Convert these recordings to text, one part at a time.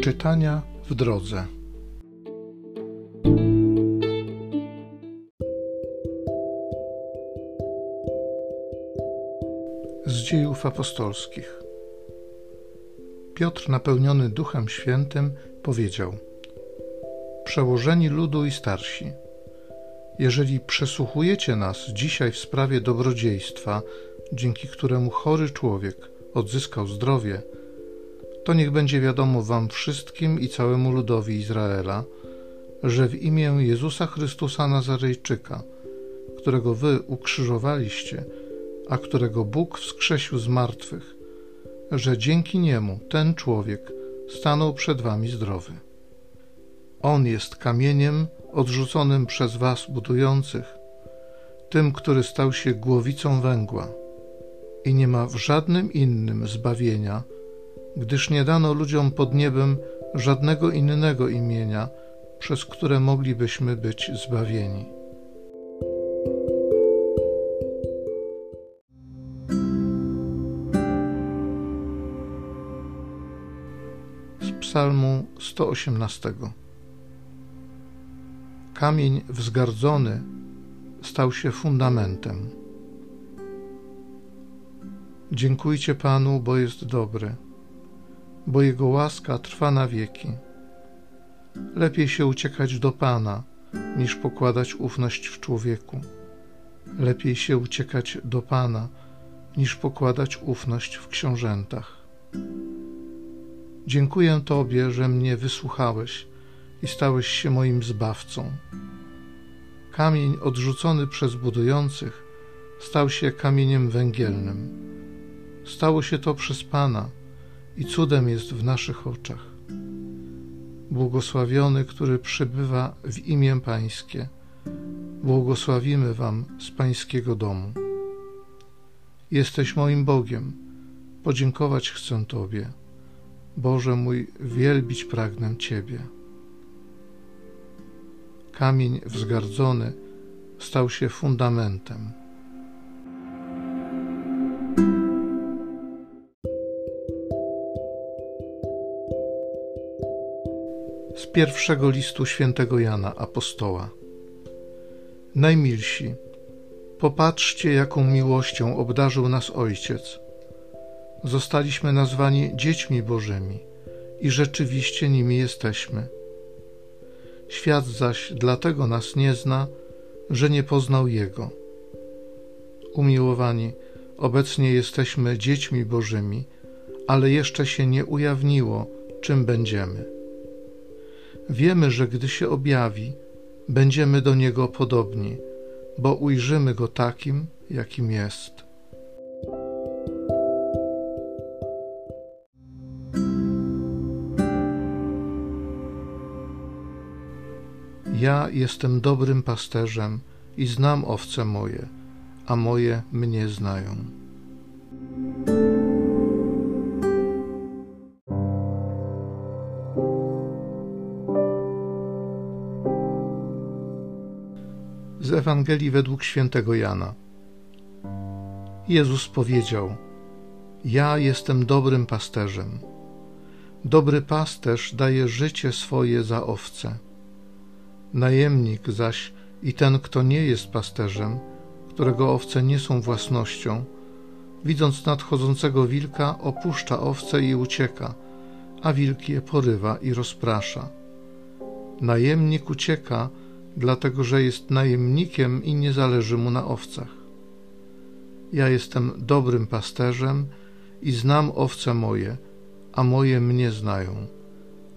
Czytania w drodze. Z dziejów apostolskich. Piotr, napełniony Duchem Świętym, powiedział: Przełożeni ludu i starsi, jeżeli przesłuchujecie nas dzisiaj w sprawie dobrodziejstwa, dzięki któremu chory człowiek odzyskał zdrowie, to niech będzie wiadomo wam wszystkim i całemu ludowi Izraela, że w imię Jezusa Chrystusa Nazarejczyka, którego wy ukrzyżowaliście, a którego Bóg wskrzesił z martwych, że dzięki niemu ten człowiek stanął przed wami zdrowy. On jest kamieniem odrzuconym przez was budujących, tym, który stał się głowicą węgła i nie ma w żadnym innym zbawienia, gdyż nie dano ludziom pod niebem żadnego innego imienia, przez które moglibyśmy być zbawieni. Z Psalmu 118 Kamień wzgardzony stał się fundamentem. Dziękujcie Panu, bo jest dobry bo Jego łaska trwa na wieki. Lepiej się uciekać do Pana, niż pokładać ufność w człowieku. Lepiej się uciekać do Pana, niż pokładać ufność w książętach. Dziękuję Tobie, że mnie wysłuchałeś i stałeś się moim zbawcą. Kamień odrzucony przez budujących stał się kamieniem węgielnym. Stało się to przez Pana i cudem jest w naszych oczach. Błogosławiony, który przybywa w imię Pańskie, błogosławimy Wam z Pańskiego domu. Jesteś moim Bogiem, podziękować chcę Tobie. Boże mój, wielbić pragnę Ciebie. Kamień wzgardzony stał się fundamentem. Z pierwszego listu świętego Jana Apostoła. Najmilsi, popatrzcie, jaką miłością obdarzył nas Ojciec. Zostaliśmy nazwani dziećmi Bożymi i rzeczywiście nimi jesteśmy. Świat zaś dlatego nas nie zna, że nie poznał Jego. Umiłowani, obecnie jesteśmy dziećmi Bożymi, ale jeszcze się nie ujawniło, czym będziemy. Wiemy, że gdy się objawi, będziemy do Niego podobni, bo ujrzymy Go takim, jakim jest. Ja jestem dobrym pasterzem i znam owce moje, a moje mnie znają. Z Ewangelii według świętego Jana. Jezus powiedział: Ja jestem dobrym pasterzem. Dobry pasterz daje życie swoje za owce. Najemnik zaś i ten, kto nie jest pasterzem, którego owce nie są własnością, widząc nadchodzącego wilka, opuszcza owce i ucieka, a wilk je porywa i rozprasza. Najemnik ucieka, dlatego że jest najemnikiem i nie zależy mu na owcach. Ja jestem dobrym pasterzem i znam owce moje, a moje mnie znają,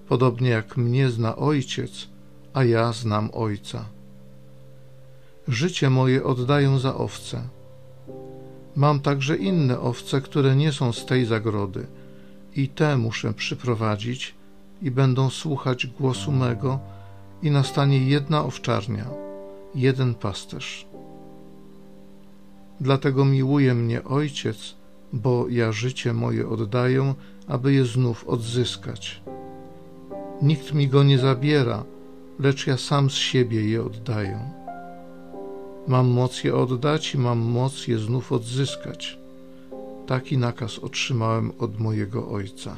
podobnie jak mnie zna ojciec, a ja znam ojca. Życie moje oddaję za owce. Mam także inne owce, które nie są z tej zagrody, i te muszę przyprowadzić, i będą słuchać głosu mego i nastanie jedna owczarnia, jeden pasterz. Dlatego miłuje mnie Ojciec, bo ja życie moje oddaję, aby je znów odzyskać. Nikt mi go nie zabiera, lecz ja sam z siebie je oddaję. Mam moc je oddać i mam moc je znów odzyskać. Taki nakaz otrzymałem od mojego Ojca.